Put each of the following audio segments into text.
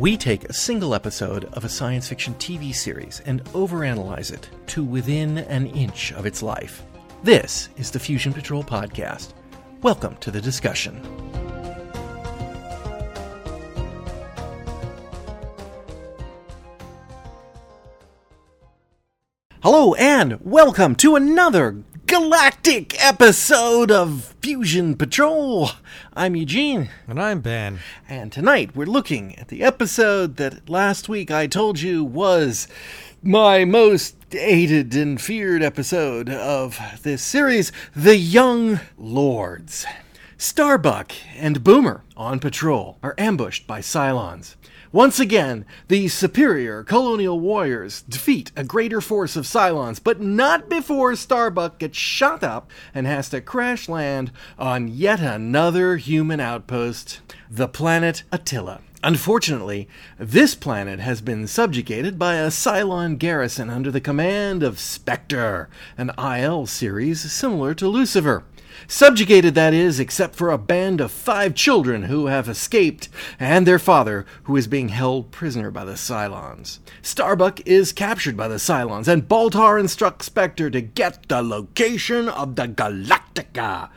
We take a single episode of a science fiction TV series and overanalyze it to within an inch of its life. This is the Fusion Patrol Podcast. Welcome to the discussion. Hello, and welcome to another galactic episode of Fusion Patrol. I'm Eugene. And I'm Ben. And tonight we're looking at the episode that last week I told you was my most hated and feared episode of this series The Young Lords. Starbuck and Boomer on patrol are ambushed by Cylons. Once again, the superior colonial warriors defeat a greater force of Cylons, but not before Starbuck gets shot up and has to crash land on yet another human outpost, the planet Attila. Unfortunately, this planet has been subjugated by a Cylon garrison under the command of Spectre, an IL series similar to Lucifer. Subjugated, that is, except for a band of five children who have escaped, and their father, who is being held prisoner by the Cylons. Starbuck is captured by the Cylons, and Baltar instructs Spectre to get the location of the Galactica.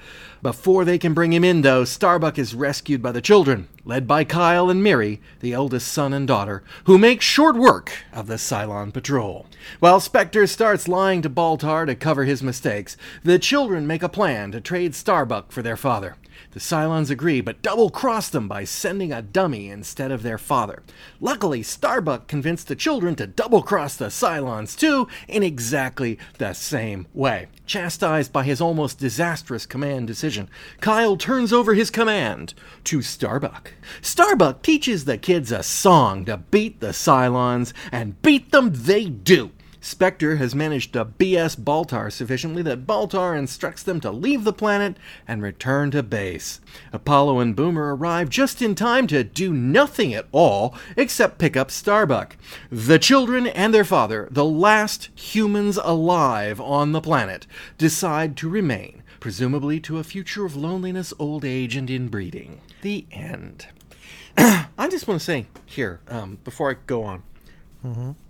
Before they can bring him in, though, Starbuck is rescued by the children, led by Kyle and Miri, the eldest son and daughter, who make short work of the Cylon patrol. While Spectre starts lying to Baltar to cover his mistakes, the children make a plan to trade Starbuck for their father. The Cylons agree, but double cross them by sending a dummy instead of their father. Luckily, Starbuck convinced the children to double cross the Cylons too, in exactly the same way. Chastised by his almost disastrous command decision, Kyle turns over his command to Starbuck. Starbuck teaches the kids a song to beat the Cylons, and beat them they do. Spectre has managed to BS Baltar sufficiently that Baltar instructs them to leave the planet and return to base. Apollo and Boomer arrive just in time to do nothing at all except pick up Starbuck. The children and their father, the last humans alive on the planet, decide to remain, presumably to a future of loneliness, old age, and inbreeding. The end. I just want to say here, um, before I go on,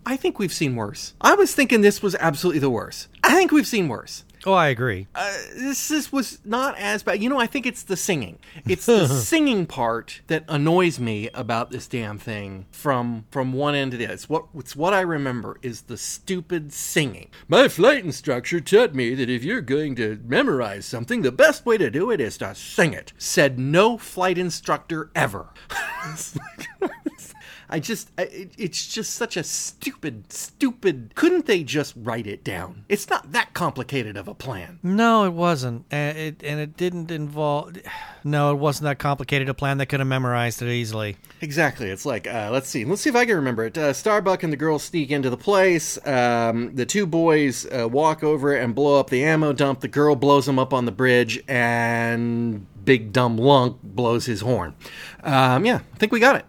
I think we've seen worse. I was thinking this was absolutely the worst. I think we've seen worse. Oh, I agree. Uh, this this was not as bad. You know, I think it's the singing. It's the singing part that annoys me about this damn thing from from one end to the other. It's what it's what I remember is the stupid singing. My flight instructor taught me that if you're going to memorize something, the best way to do it is to sing it. Said no flight instructor ever. I just, I, it, it's just such a stupid, stupid. Couldn't they just write it down? It's not that complicated of a plan. No, it wasn't. And it, and it didn't involve. No, it wasn't that complicated a plan. They could have memorized it easily. Exactly. It's like, uh, let's see. Let's see if I can remember it. Uh, Starbuck and the girls sneak into the place. Um, the two boys uh, walk over and blow up the ammo dump. The girl blows them up on the bridge, and big dumb lunk blows his horn. Um, yeah, I think we got it.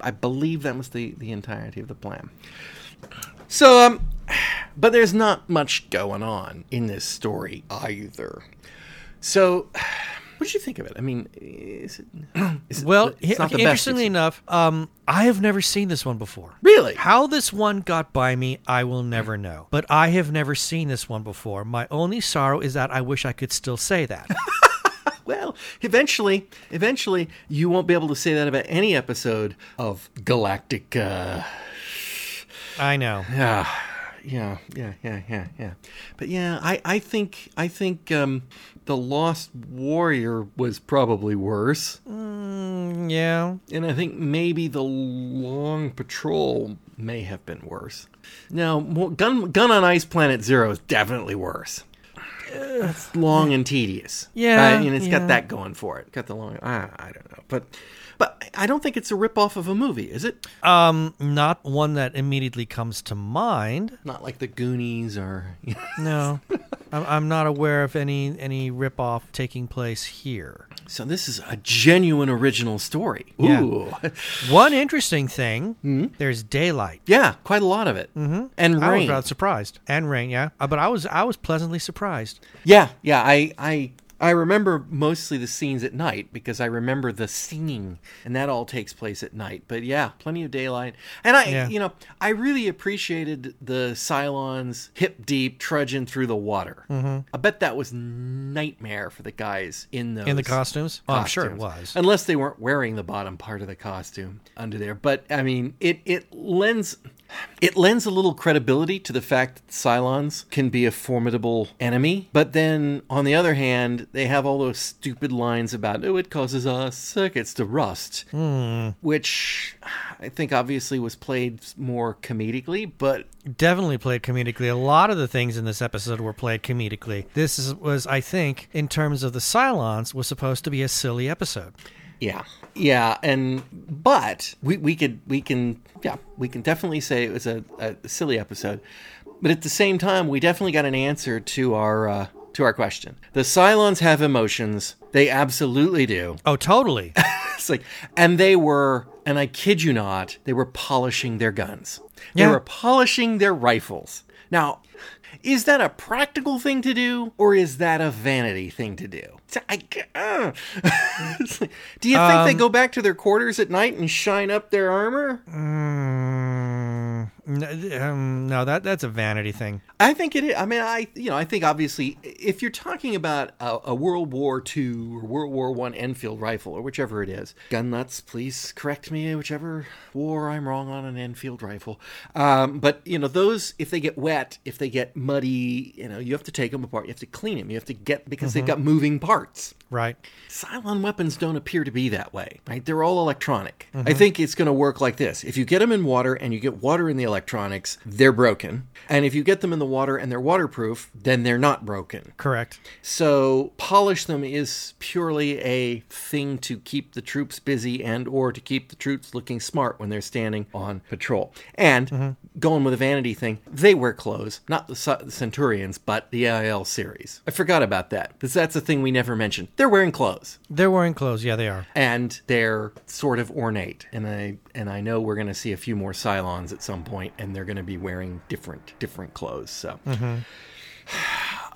I believe that was the, the entirety of the plan. So, um, but there's not much going on in this story either. So, what did you think of it? I mean, is it, is it Well, it's not the interestingly it's- enough, um, I have never seen this one before. Really? How this one got by me, I will never know. But I have never seen this one before. My only sorrow is that I wish I could still say that. Well, eventually, eventually, you won't be able to say that about any episode of Galactic. Uh, I know. yeah, yeah, yeah, yeah, yeah, yeah. But yeah, I, I think, I think um, the Lost Warrior was probably worse, Mm, yeah. and I think maybe the Long Patrol may have been worse. Now, Gun Gun on Ice Planet Zero is definitely worse. It's long and tedious. Yeah, right? and it's yeah. got that going for it. Got the long. I, I don't know, but but I don't think it's a ripoff of a movie, is it? Um, not one that immediately comes to mind. Not like the Goonies or. No, I'm, I'm not aware of any any ripoff taking place here. so this is a genuine original story. Yeah. Ooh, One interesting thing: there's daylight. yeah, quite a lot of it, mm-hmm. and I was rain. rather surprised, and rain, yeah. Uh, but I was I was pleasantly surprised. Yeah, yeah. I I I remember mostly the scenes at night because I remember the singing, and that all takes place at night. But yeah, plenty of daylight. And I, Yeah. you know, I really appreciated the Cylons hip deep trudging through the water. Mm-hmm. I bet that was nightmare for the guys in those In the costumes? Oh, I'm sure it was. Unless they weren't wearing the bottom part of the costume under there. But I mean, it it lends it lends a little credibility to the fact that Cylons can be a formidable enemy. But then on the other hand, they have all those stupid lines about oh, it causes our circuits to rust, hmm. which I think obviously was played more comedically, but Definitely played comedically. A lot of the things in this episode were played comedically. This is, was, I think, in terms of the Cylons, was supposed to be a silly episode. Yeah, yeah, and but we we could we can yeah we can definitely say it was a, a silly episode, but at the same time we definitely got an answer to our uh, to our question. The Cylons have emotions. They absolutely do. Oh, totally. It's like, and they were, and I kid you not, they were polishing their guns. They Yeah. were polishing their rifles. Now, is that a practical thing to do, or is that a vanity thing to do? I, uh. Like, do you think they go back to their quarters at night and shine up their armor? N- um, no, that that's a vanity thing. I think it is. I mean, I you know, I think obviously, if you're talking about a, a World War II or World War One Enfield rifle or whichever it is, gun nuts, please correct me. Whichever war I'm wrong on an Enfield rifle, um, but you know, those if they get wet, if they get muddy, you know, you have to take them apart. You have to clean them. You have to get because they've got moving parts. Right. Cylon weapons don't appear to be that way, right? They're all electronic. I think it's going to work like this. If you get them in water and you get water in the electronics, they're broken. And if you get them in the water and they're waterproof, then they're not broken. Correct. So polish them is purely a thing to keep the troops busy and or to keep the troops looking smart when they're standing on patrol. And mm-hmm. going with a vanity thing, they wear clothes, not the, the Centurions, but the IL series. I forgot about that because that's a thing we never mentioned. They're wearing clothes They're wearing clothes. Yeah, they are. and they're sort of ornate and i and i know we're going to see a few more cylons at some point and they're going to be wearing different different clothes so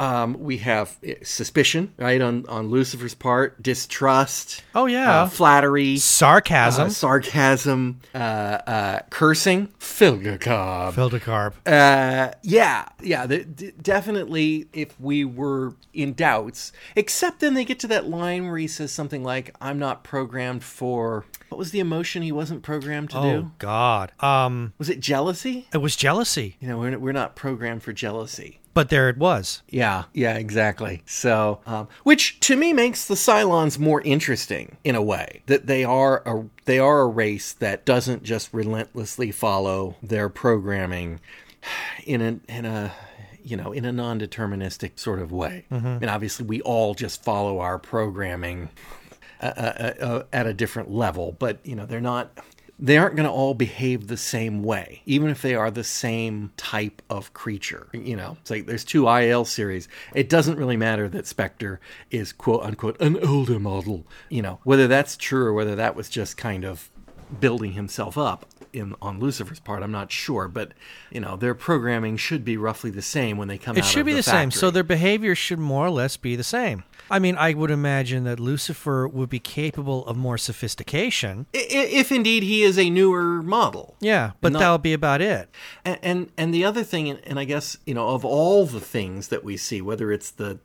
um, we have eh, suspicion right on on lucifer's part distrust Oh yeah. uh, flattery Sarcasm. uh, sarcasm uh, uh, cursing Felgercarb. Felgercarb. Uh, yeah, yeah, the, d- definitely. If we were in doubts, except then they get to that line where he says something like, "I'm not programmed for." What was the emotion he wasn't programmed to Oh do? Oh, God. Um, Was it jealousy? it was jealousy, You know, we're, we're not programmed for jealousy. But there it was. Yeah, yeah, exactly. So, um, which to me makes the Cylons more interesting in a way that they are a they are a race that doesn't just relentlessly follow their programming in a in a you know in a non-deterministic sort of way. And obviously, we all just follow our programming uh, uh, uh, at a different level, but you know they're not. They aren't going to all behave the same way, even if they are the same type of creature. You know, it's like there's two IL series. It doesn't really matter that Spectre is quote unquote an older model. You know, whether that's true or whether that was just kind of building himself up in on Lucifer's part, I'm not sure. But you know, their programming should be roughly the same when they come It should be the, same. So their behavior should more or less be the same. I mean, I would imagine that Lucifer would be capable of more sophistication. If indeed he is a newer model. Yeah, but that would be about it. And, and and the other thing, and I guess you know, of all the things that we see, whether it's the,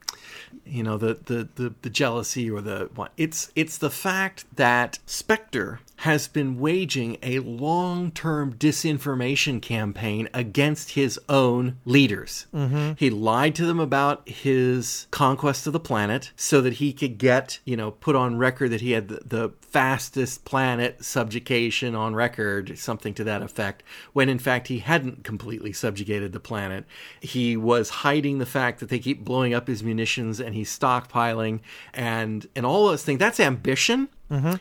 you know, the the the, the jealousy or the what, it's it's the fact that Spectre has been waging a long-term disinformation campaign against his own leaders. Mm-hmm. He lied to them about his conquest of the planet so that he could get, you know, put on record that he had the, the fastest planet subjugation on record, something to that effect, when in fact he hadn't completely subjugated the planet. He was hiding the fact that they keep blowing up his munitions and he's stockpiling and and all those things. That's ambition.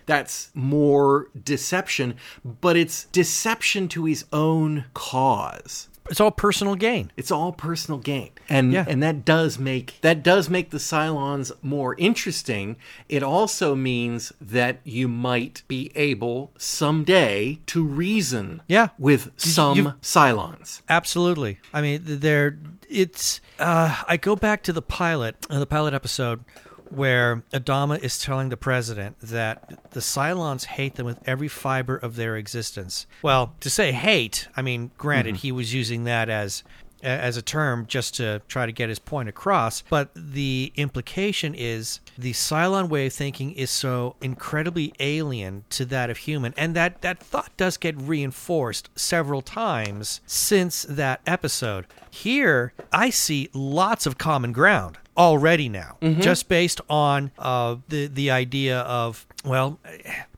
That's more deception, but it's deception to his own cause. It's all personal gain. It's all personal gain. And Yeah. and that does make that does make the Cylons more interesting. It also means that you might be able someday to reason Yeah. with some you- Cylons. Absolutely. I mean, they're it's. Uh, I go back to the pilot, uh, the pilot episode, where Adama is telling the president that the Cylons hate them with every fiber of their existence. Well, to say hate, I mean, granted, mm-hmm. he was using that as as a term just to try to get his point across, but the implication is the Cylon way of thinking is so incredibly alien to that of human, and that that thought does get reinforced several times since that episode. Here, I see lots of common ground already now, just based on uh, the the idea of well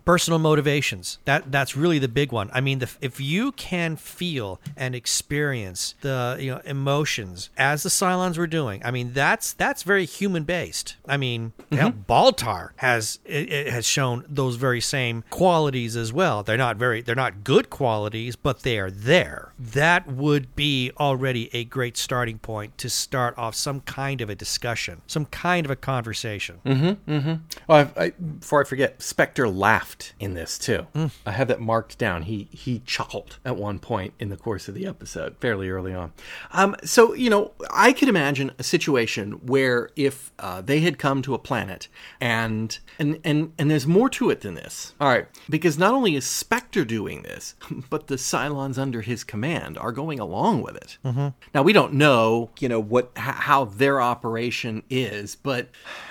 personal motivations. That that's really the big one. I mean the, if you can feel and experience the you know emotions as the cylons were doing i mean that's that's very human based. I mean hell, mm-hmm. baltar has it, it has shown those very same qualities as well. They're not very they're not good qualities but they are there. That would be already a great starting point to start off some kind of a discussion some kind of a conversation. Mm-hmm, mm-hmm. Oh, I, I, before I forget, Spectre laughed in this too. I have that marked down. He he chuckled at one point in the course of the episode, fairly early on. Um, so you know, I could imagine a situation where if uh, they had come to a planet and and and and there's more to it than this. All right, because not only is Spectre doing this, but the Cylons under his command are going along with it. Now we don't know, you know, what h- how their operation is, but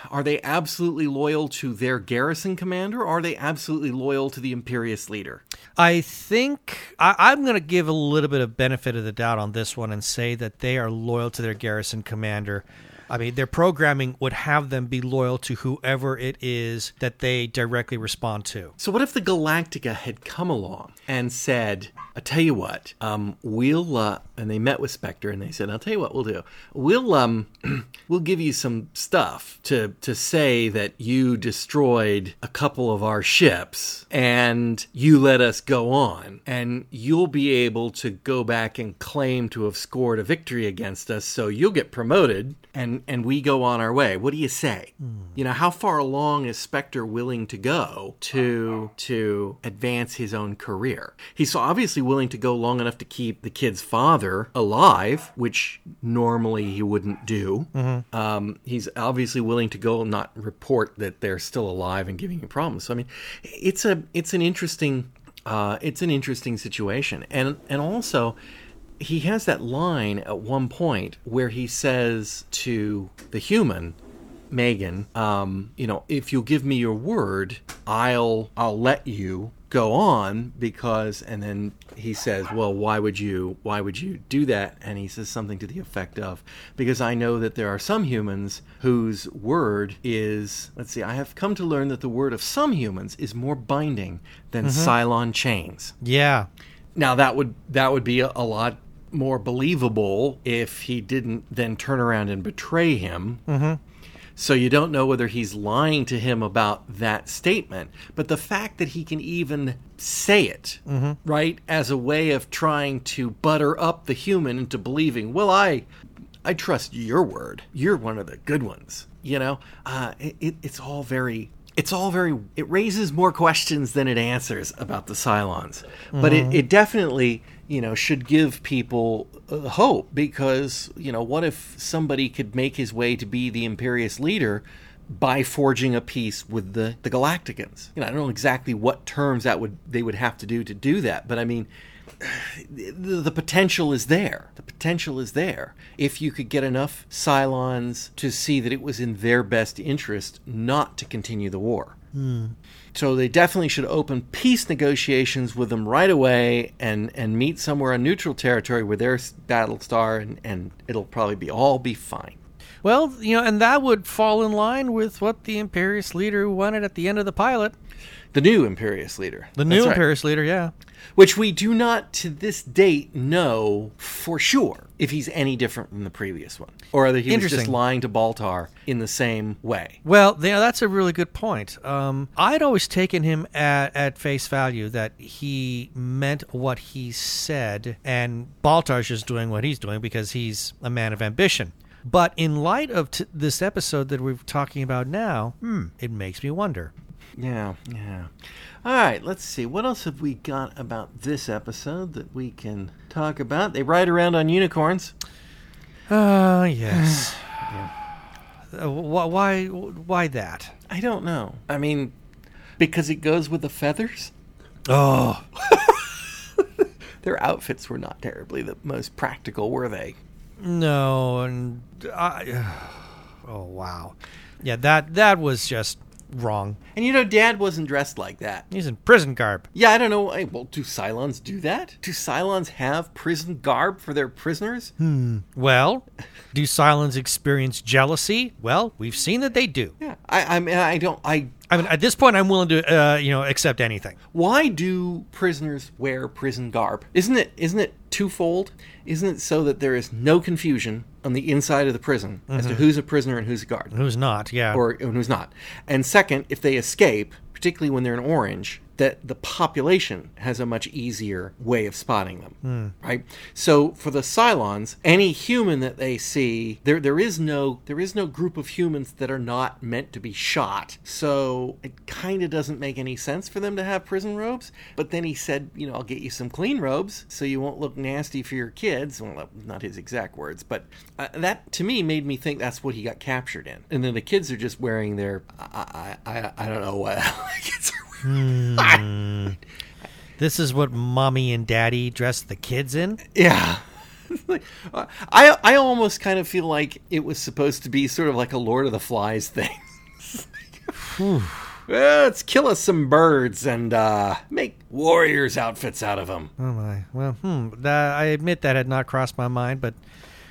are they absolutely loyal to their garrison commander or are they absolutely loyal to the imperious leader I think I, I'm going to give a little bit of benefit of the doubt on this one and say that they are loyal to their garrison commander. I mean, their programming would have them be loyal to whoever it is that they directly respond to. so what if the galactica had come along and said i tell you what um, we'll uh, and they met with spectre and they said i'll tell you what we'll do we'll um we'll give you some stuff to to say that you destroyed a couple of our ships and you let us go on and you'll be able to go back and claim to have scored a victory against us so you'll get promoted and and we go on our way. What do you say? You know how far along is spectre willing to go to to advance his own career? He's obviously willing to go long enough to keep the kid's father alive which normally he wouldn't do. Um, he's obviously willing to go and not report that they're still alive and giving you problems. So i mean it's a it's an interesting uh, it's an interesting situation. And and also he has that line at one point where he says to the human Megan, um, you know, if you'll give me your word, I'll I'll let you go on because and then he says, "Well, why would you why would you do that?" And he says something to the effect of, "Because I know that there are some humans whose word is, let's see, I have come to learn that the word of some humans is more binding than Cylon chains." Yeah. Now that would that would be a, a lot more believable if he didn't then turn around and betray him. Mm-hmm. So you don't know whether he's lying to him about that statement, but the fact that he can even say it, right, as a way of trying to butter up the human into believing, well, I, I trust your word. You're one of the good ones. You know, uh, it, it, it's all very it's all very it raises more questions than it answers about the Cylons. But it, it definitely, you know, should give people uh, hope because, you know, what if somebody could make his way to be the Imperious leader by forging a peace with the, the Galacticans? You know, I don't know exactly what terms that would they would have to do to do that, but I mean the, the potential is there. The potential is there. If you could get enough Cylons to see that it was in their best interest not to continue the war. Hmm. So they definitely should open peace negotiations with them right away and, and meet somewhere on neutral territory with their battle star, and, and it'll probably be all be fine. Well, you know, and that would fall in line with what the Imperious leader wanted at the end of the pilot. The new Imperious leader. The new right. Imperious leader, yeah. Which we do not to this date know for sure if he's any different from the previous one. Or whether he was just lying to Baltar in the same way. Well, yeah, that's a really good point. Um, I'd always taken him at, at face value that he meant what he said, and Baltar's just doing what he's doing because he's a man of ambition. But in light of t- this episode that we're talking about now, hmm, it makes me wonder. Yeah, yeah. All right, let's see. What else have we got about this episode that we can talk about? They ride around on unicorns. Ah, yes. Uh, wh- why? Why that? I don't know. I mean, because it goes with the feathers. Oh, Their outfits were not terribly the most practical, were they? no, and I. Oh wow, yeah that that was just wrong. And you know, Dad wasn't dressed like that. He's in prison garb. Yeah, I don't know. Hey, Well, do Cylons do that? Do Cylons have prison garb for their prisoners? Hmm. Well, do Cylons experience jealousy? Well, we've seen that they do. Yeah, I, I mean, I don't. I. I mean, at this point, I'm willing to, uh, you know, accept anything. Why do prisoners wear prison garb? Isn't it? Isn't it twofold? Isn't it so that there is no confusion on the inside of the prison as to who's a prisoner and who's a guard, Who's not? Yeah. or and who's not? And second, if they escape, particularly when they're in orange, that the population has a much easier way of spotting them, right? So for the Cylons, any human that they see, there there is no there is no group of humans that are not meant to be shot. So it kind of doesn't make any sense for them to have prison robes. But then he said, you know, I'll get you some clean robes so you won't look nasty for your kids. Well, not his exact words, but uh, that to me made me think that's what he got captured in. And then the kids are just wearing their I I, I, I don't know what kids are wearing. this is what mommy and daddy dress the kids in. Yeah. Uh, I I almost kind of feel like it was supposed to be sort of like a Lord of the Flies thing. well, let's kill us some birds and uh, make warriors outfits out of them. Oh my. Well, hmm. That, I admit that had not crossed my mind, but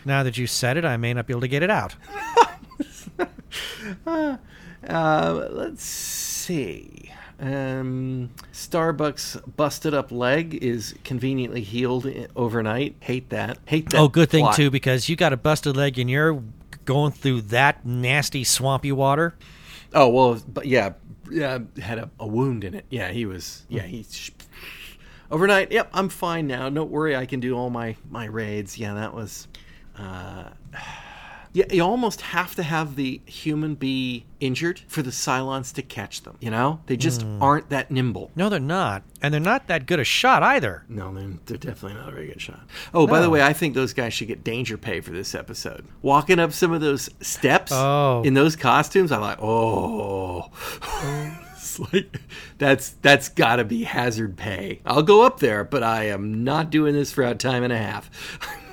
now that you said it, I may not be able to get it out. Uh, let's see. Um, Starbucks busted up leg is conveniently healed overnight. Hate that. Hate that. oh, good thing plot. too, because you got a busted leg and you're going through that nasty swampy water. Oh well, but yeah, yeah, had a, a wound in it. Yeah, he was. Yeah, he. Overnight. Yep, I'm fine now. Don't worry, I can do all my my raids. Yeah, that was. Uh, yeah, you almost have to have the human be injured for the Cylons to catch them. You know, they just hmm. aren't that nimble. No, they're not, and they're not that good a shot either. No, they're, they're definitely not a very good shot. Oh, by the way, I think those guys should get danger pay for this episode. Walking up some of those steps Oh. in those costumes, I'm like, oh, it's like that's that's got to be hazard pay. I'll go up there, but I am not doing this for a time and a half.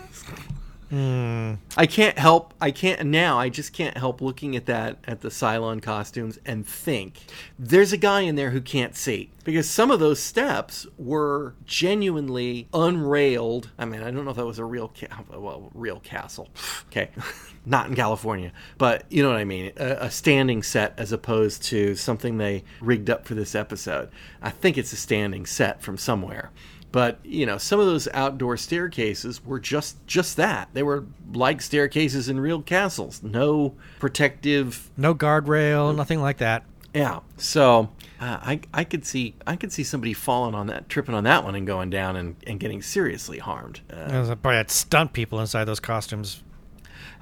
Hmm. I can't help. I can't now. I just can't help looking at that at the Cylon costumes and think there's a guy in there who can't see because some of those steps were genuinely unrailed. I mean, I don't know if that was a real ca- well real castle. Okay, not in California, but you know what I mean. A, a standing set as opposed to something they rigged up for this episode. I think it's a standing set from somewhere but you know some of those outdoor staircases were just just that. They were like staircases in real castles. No protective No guardrail, nothing like that. yeah. So uh, I, I could see I could see somebody falling on that tripping on that one and going down and, and getting seriously harmed. Uh, Probably had stunt people inside those costumes,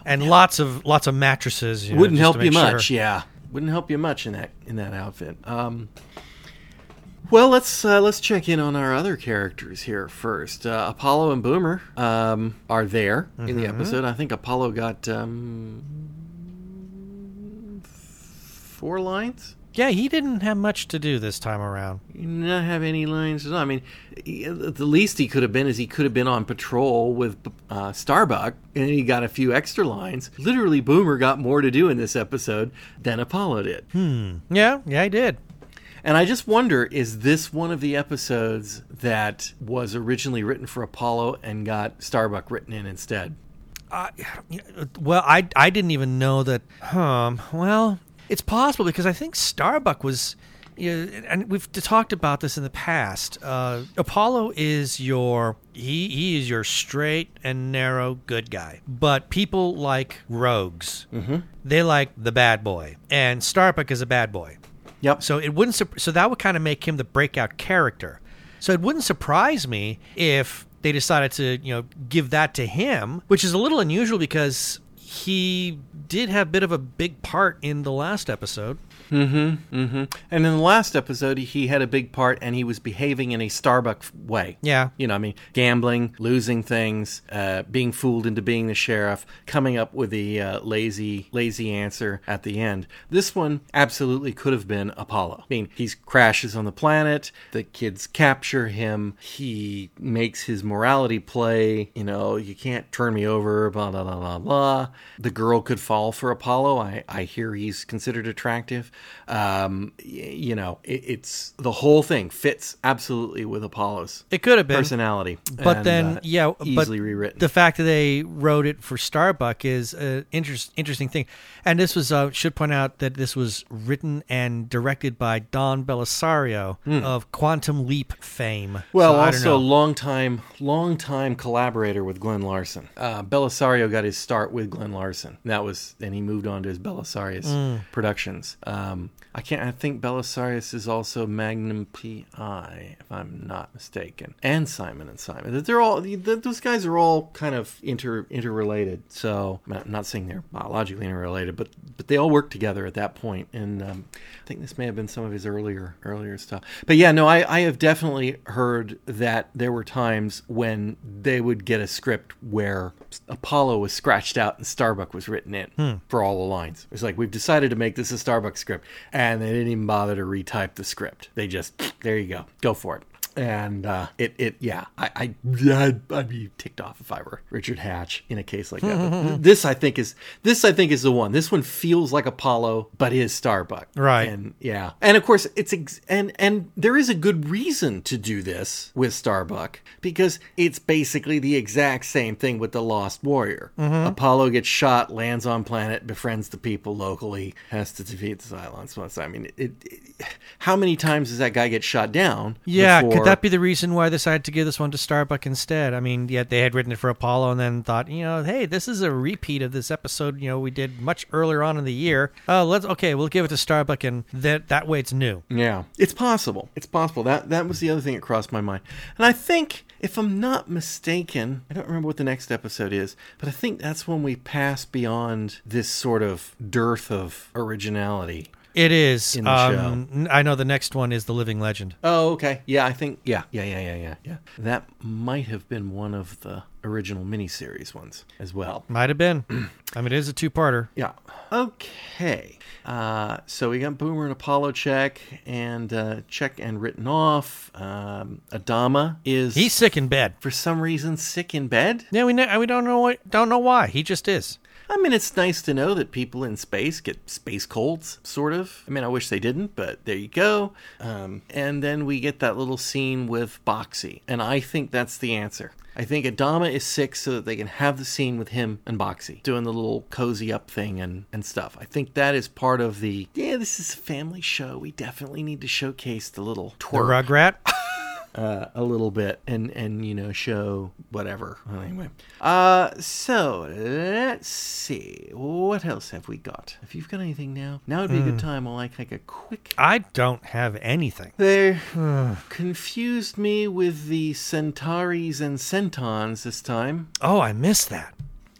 and lots of lots of mattresses. You know, wouldn't help you sure. much yeah. Wouldn't help you much in that in that outfit. Um well let's uh, let's check in on our other characters here first uh, apollo and boomer um, are there in the episode i think apollo got um, four lines Yeah, he didn't have much to do this time around. he did not have any lines at all. I mean, he- the least he could have been is he could have been on patrol with uh, Starbuck, and he got a few extra lines. Literally, Boomer got more to do in this episode than Apollo did. Yeah, yeah, he did. And I just wonder is this one of the episodes that was originally written for Apollo and got Starbuck written in instead? Uh, well, I I didn't even know that. Um, well, it's possible because I think Starbuck was. You know, and we've talked about this in the past. Uh, Apollo is your he he is your straight and narrow good guy, but people like rogues. Mm-hmm. They like the bad boy, and Starbuck is a bad boy. Yep. So it wouldn't. So that would kind of make him the breakout character. So it wouldn't surprise me if they decided to, you know, give that to him, which is a little unusual because he did have a bit of a big part in the last episode. And in the last episode, he had a big part, and he was behaving in a Starbuck way. Yeah. You know, I mean, gambling, losing things, uh, being fooled into being the sheriff, coming up with the uh, lazy, lazy answer at the end. This one absolutely could have been Apollo. I mean, he crashes on the planet. The kids capture him. He makes his morality play. You know, you can't turn me over. Blah blah blah blah blah. The girl could fall for Apollo. I I hear he's considered attractive. Um, you know, it, it's the whole thing fits absolutely with Apollo's It could have been. personality. But and, then, uh, yeah, but easily rewritten. The fact that they wrote it for Starbuck is an interest, interesting thing. And this was, uh, should point out that this was written and directed by Don Bellisario of Quantum Leap fame. Well, So, also long time, long time collaborator with Glen Larson. Uh, Bellisario got his start with Glen Larson. That was, and he moved on to his Bellisarius Mm. Productions. Um, I can't. I think Bellisarius is also Magnum PI, if I'm not mistaken, and Simon and Simon. They're all those guys are all kind of inter interrelated. So I'm not- saying they're biologically interrelated, but but they all work together at that point. And um, I think this may have been some of his earlier earlier stuff. But yeah, no, I, I have definitely heard that there were times when they would get a script where Apollo was scratched out and Starbuck was written in for all the lines. It's like we've decided to make this a Starbuck script, and they didn't even bother to retype the script. They just there you go, go for it. And uh, it, it, yeah, I, I, I'd, I'd be ticked off if I were Richard Hatch in a case like that. But this, I think, is this, I think, is the one. This one feels like Apollo, but is Starbuck, Right. And yeah, and of course, it's ex- and and there is a good reason to do this with Starbuck because it's basically the exact same thing with the Lost Warrior. Apollo gets shot, lands on planet, befriends the people locally, has to defeat the Cylons. Once, I mean, it, it, how many times does that guy get shot down? Yeah, could that be the reason why they decided to give this one to Starbuck instead? I mean, yet they had written it for Apollo and then thought, you know, hey, this is a repeat of this episode, you know, we did much earlier on in the year. Oh, let's okay, we'll give it to Starbuck and that that way it's new. Yeah, it's possible. It's possible. That that was the other thing that crossed my mind. And I think, if I'm not mistaken, I don't remember what the next episode is, but I think that's when we pass beyond this sort of dearth of originality. It is. In the um, n- I know the next one is the Living Legend. Oh, okay. Yeah, I think. Yeah, yeah, yeah, yeah, yeah, yeah. That might have been one of the original miniseries ones as well. Might have been. I mean, it is a two-parter. Yeah. Okay. Uh, so we got Boomer and Apollo check and uh, check and written off. Um, Adama is He's sick in bed. for some reason sick in bed. Yeah, we know, we don't know what, don't know why. He just is. I mean, it's nice to know that people in space get space colds, sort of. I mean, I wish they didn't, but there you go. Um, and then we get that little scene with Boxy, and I think that's the answer. I think Adama is sick so that they can have the scene with him and Boxy doing the little cozy up thing and, and stuff. I think that is part of the yeah, this is a family show. We definitely need to showcase the little The twerk Rugrat. uh, a little bit and and you know show whatever. Well, anyway. Uh so let's see. What else have we got? If you've got anything now now would be a good time while i take a quick I don't have anything. they confused me with the centauris and centons this time. Oh, I missed that.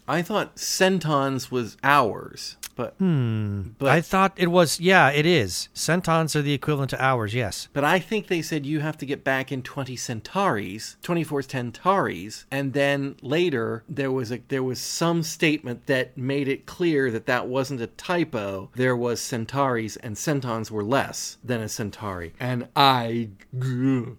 i thought centons was hours but but I thought it was. Yeah, it is. Centons are the equivalent to hours. Yes. But I think they said you have to get back in 20 Centauris, 24 Centauris, and then later there was a there was some statement that made it clear that that wasn't a typo. There was Centauris and Centons were less than a Centauri. And I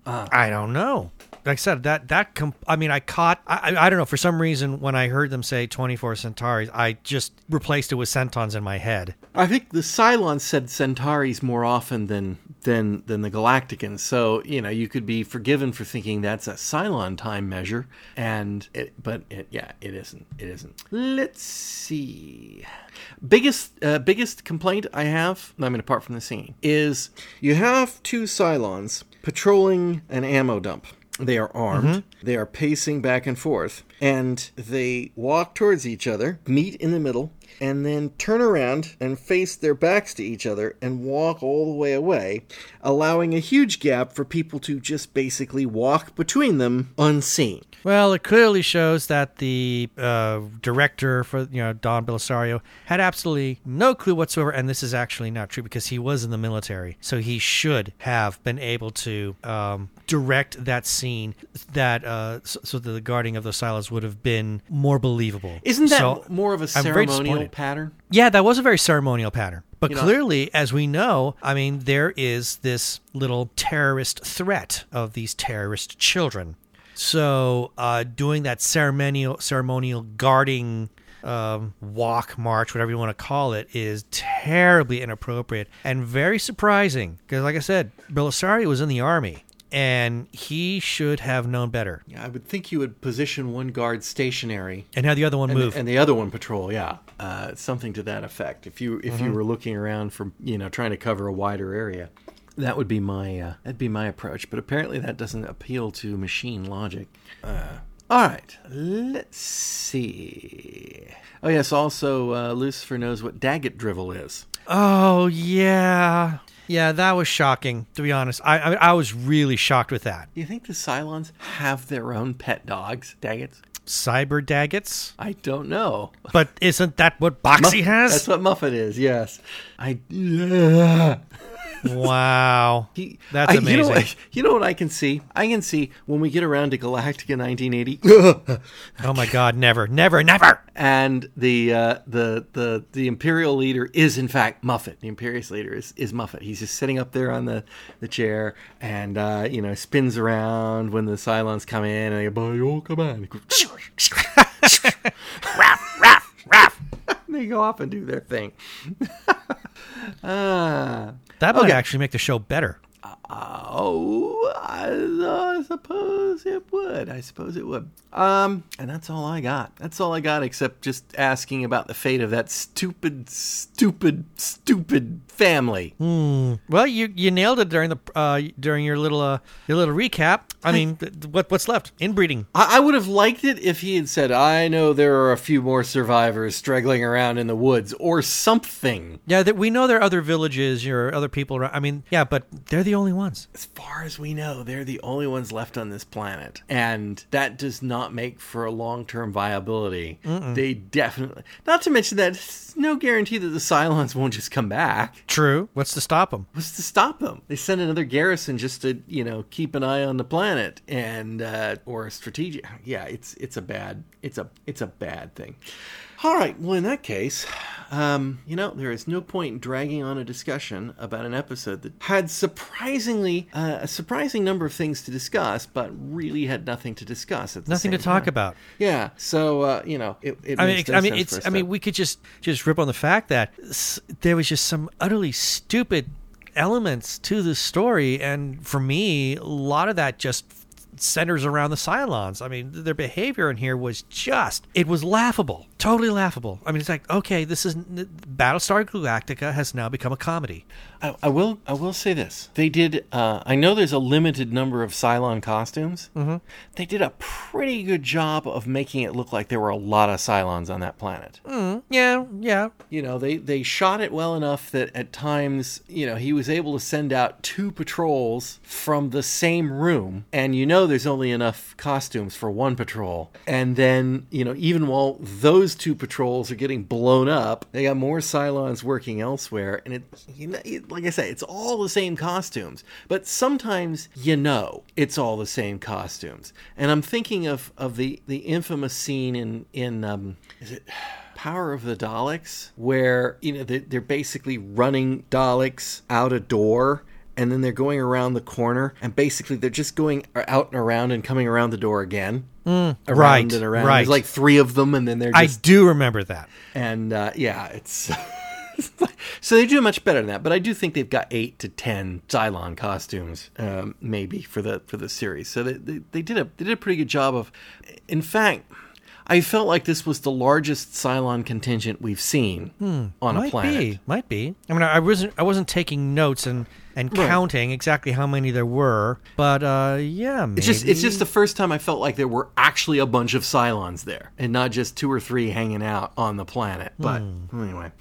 uh, I don't know. Like I said, that that comp- I mean, I caught. I, I don't know. For some reason, when I heard them say twenty four Centauris, I just replaced it with Centons in my head. I think the Cylons said Centauris more often than than than the Galacticans. So you know you could be forgiven for thinking that's a Cylon time measure, and it, but it, yeah, it isn't. It isn't. Let's see. Biggest uh, biggest complaint I have, I mean apart from the scene, is you have two Cylons patrolling an ammo dump. They are armed. Mm-hmm. They are pacing back and forth. And they walk towards each other, meet in the middle, and then turn around and face their backs to each other and walk all the way away, allowing a huge gap for people to just basically walk between them unseen. Well, it clearly shows that the uh, director for you know Don Bellisario had absolutely no clue whatsoever, and this is actually not true because he was in the military, so he should have been able to um, direct that scene that uh, so, so the guarding of the silos would have been more believable. Isn't that So, more of a ceremonial pattern? Yeah, that was a very ceremonial pattern. But You know- clearly, as we know, I mean, there is this little terrorist threat of these terrorist children. So, uh, doing that ceremonial ceremonial guarding um, walk, march, whatever you want to call it, is terribly inappropriate and very surprising. Because, like I said, Bellisario was in the army, and he should have known better. Yeah, I would think you would position one guard stationary And have the other one and, move. and the other one patrol. Yeah, uh, something to that effect. If you if Mm-hmm. you were looking around for you know trying to cover a wider area, that would be my uh, that'd be my approach. But apparently that doesn't appeal to machine logic. Uh, all right, let's see. Oh yes, also uh, Lucifer knows what Daggit drivel is. Oh yeah, yeah. That was shocking. To be honest, I I, I was really shocked with that. Do you think the Cylons have their own pet dogs, Daggits? Cyber Daggits, I don't know. but isn't that what Boxy has? That's what Muffit is. Yes, I. wow, He, That's I- You know, amazing. what, you know what I can see? I can see when we get around to Galactica 1980, oh my God, never, never, never. and the uh, the the the Imperial leader is in fact Muffit. The Imperious leader is, is Muffit. He's just sitting up there on the, the chair, and uh, you know spins around when the Cylons come in, and they go, "Oh, come on!" Raff, raff, raff. they go off and do their thing. ah. That might Okay. actually make the show better. Uh, Oh, I, I suppose it would. I suppose it would. Um, and that's all I got. That's all I got, except just asking about the fate of that stupid, stupid, stupid family. Well, you you nailed it during the uh, during your little uh, your little recap. I mean, what what's left? Inbreeding. I, I would have liked it if he had said, "I know there are a few more survivors struggling around in the woods," or something. Yeah, that we know there are other villages or other people around. I mean, yeah, but they're the only ones. As far as we know, they're the only ones left on this planet. And that does not make for a long term viability. They definitely. Not to mention that it's no guarantee that the Cylons won't just come back. True. What's to stop them? What's to stop them? They send another garrison just to, you know, keep an eye on the planet and uh, or a strategic. Yeah, it's it's a bad it's a it's a bad thing. All right. Well, in that case, um, you know, there is no point in dragging on a discussion about an episode that had surprisingly uh, a surprising number of things to discuss, but really had nothing to discuss. At Nothing to talk time. about. Yeah. So uh, you know, it. it I mean, makes I mean, sense it's. I mean, we could just just rip on the fact that s- there was just some utterly stupid elements to the story, and for me, a lot of that just centers around the Cylons. I mean, their behavior in here was just. It was laughable, totally laughable. I mean, it's like, okay, this is Battlestar Galactica has now become a comedy. I, I will. I will say this: they did. Uh, I know there's a limited number of Cylon costumes. Mm-hmm. They did a pretty good job of making it look like there were a lot of Cylons on that planet. Yeah, yeah. You know, they they shot it well enough that at times, you know, he was able to send out two patrols from the same room, and you know, there's only enough costumes for one patrol. And then, you know, even while those two patrols are getting blown up, they got more Cylons working elsewhere, and it, you know, it, like I say, it's all the same costumes. But sometimes you know it's all the same costumes, and I'm thinking of of the the infamous scene in in um, is it. Power of the Daleks, where you know they- they're basically running Daleks out a door, and then they're going around the corner, and basically they're just going out and around and coming around the door again, around right, and around. right. There's like three of them, and then they're I do remember that. and uh, yeah, it's. so they do much better than that, but I do think they've got eight to ten Cylon costumes, um, maybe for the for the series. So they, they, they did a they did a pretty good job of. In fact, I felt like this was the largest Cylon contingent we've seen on a might planet. be, might be. I mean, I wasn't, I wasn't taking notes, and and Right. counting exactly how many there were. But uh, yeah, maybe. It's just it's just the first time I felt like there were actually a bunch of Cylons there, and not just two or three hanging out on the planet. But anyway.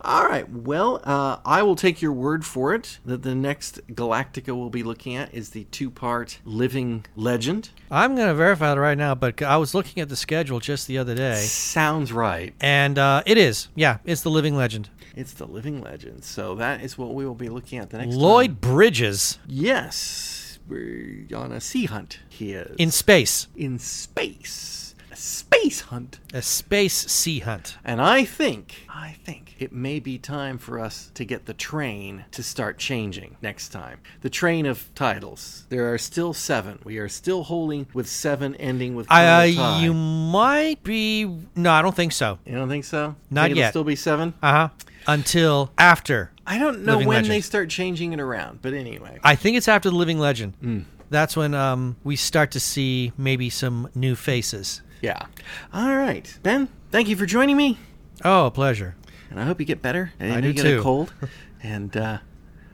All right. Well, uh, I will take your word for it that the next Galactica we'll be looking at is the two-part Living Legend. I'm going to verify it right now. But I was looking at the schedule just the other day, Sounds right. and uh, it is. Yeah, it's the Living Legend. It's the Living Legend. So that is what we will be looking at the next Lloyd Bridges. Yes. We're on a sea hunt. He is in space, in space. A space hunt. a space sea hunt. And I think, I think it may be time for us to get the train to start changing next time. The train of titles. There are still seven. We are still holding with seven, ending with. I, uh, you might be. No, I don't think so. You don't think so? Not think yet. Still be seven. Uh huh. Until after. I don't know Living when Legend. they start changing it around, but anyway. I think it's after the Living Legend. Hmm. That's when um, we start to see maybe some new faces. Yeah. All right, Ben. Thank you for joining me, Oh, a pleasure. and I hope you get better. And I you do get too. a cold. and uh,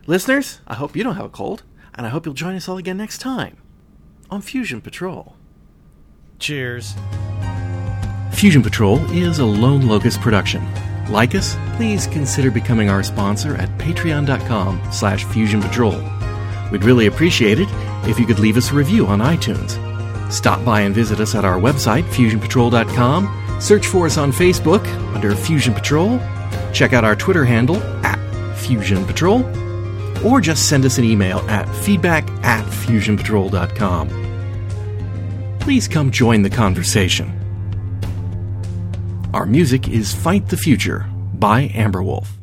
listeners, I hope you don't have a cold, and I hope you'll join us all again next time on Fusion Patrol. Cheers. Fusion Patrol is a Lone Locust production. Like us, please consider becoming our sponsor at patreon.com slash fusion patrol. We'd really appreciate it if you could leave us a review on iTunes. Stop by and visit us at our website, fusionpatrol.com. Search for us on Facebook under Fusion Patrol. Check out our Twitter handle at Fusion Patrol. Or just send us an email at feedback at fusionpatrol.com. Please come join the conversation. Our music is Fight the Future by Amber Wolf.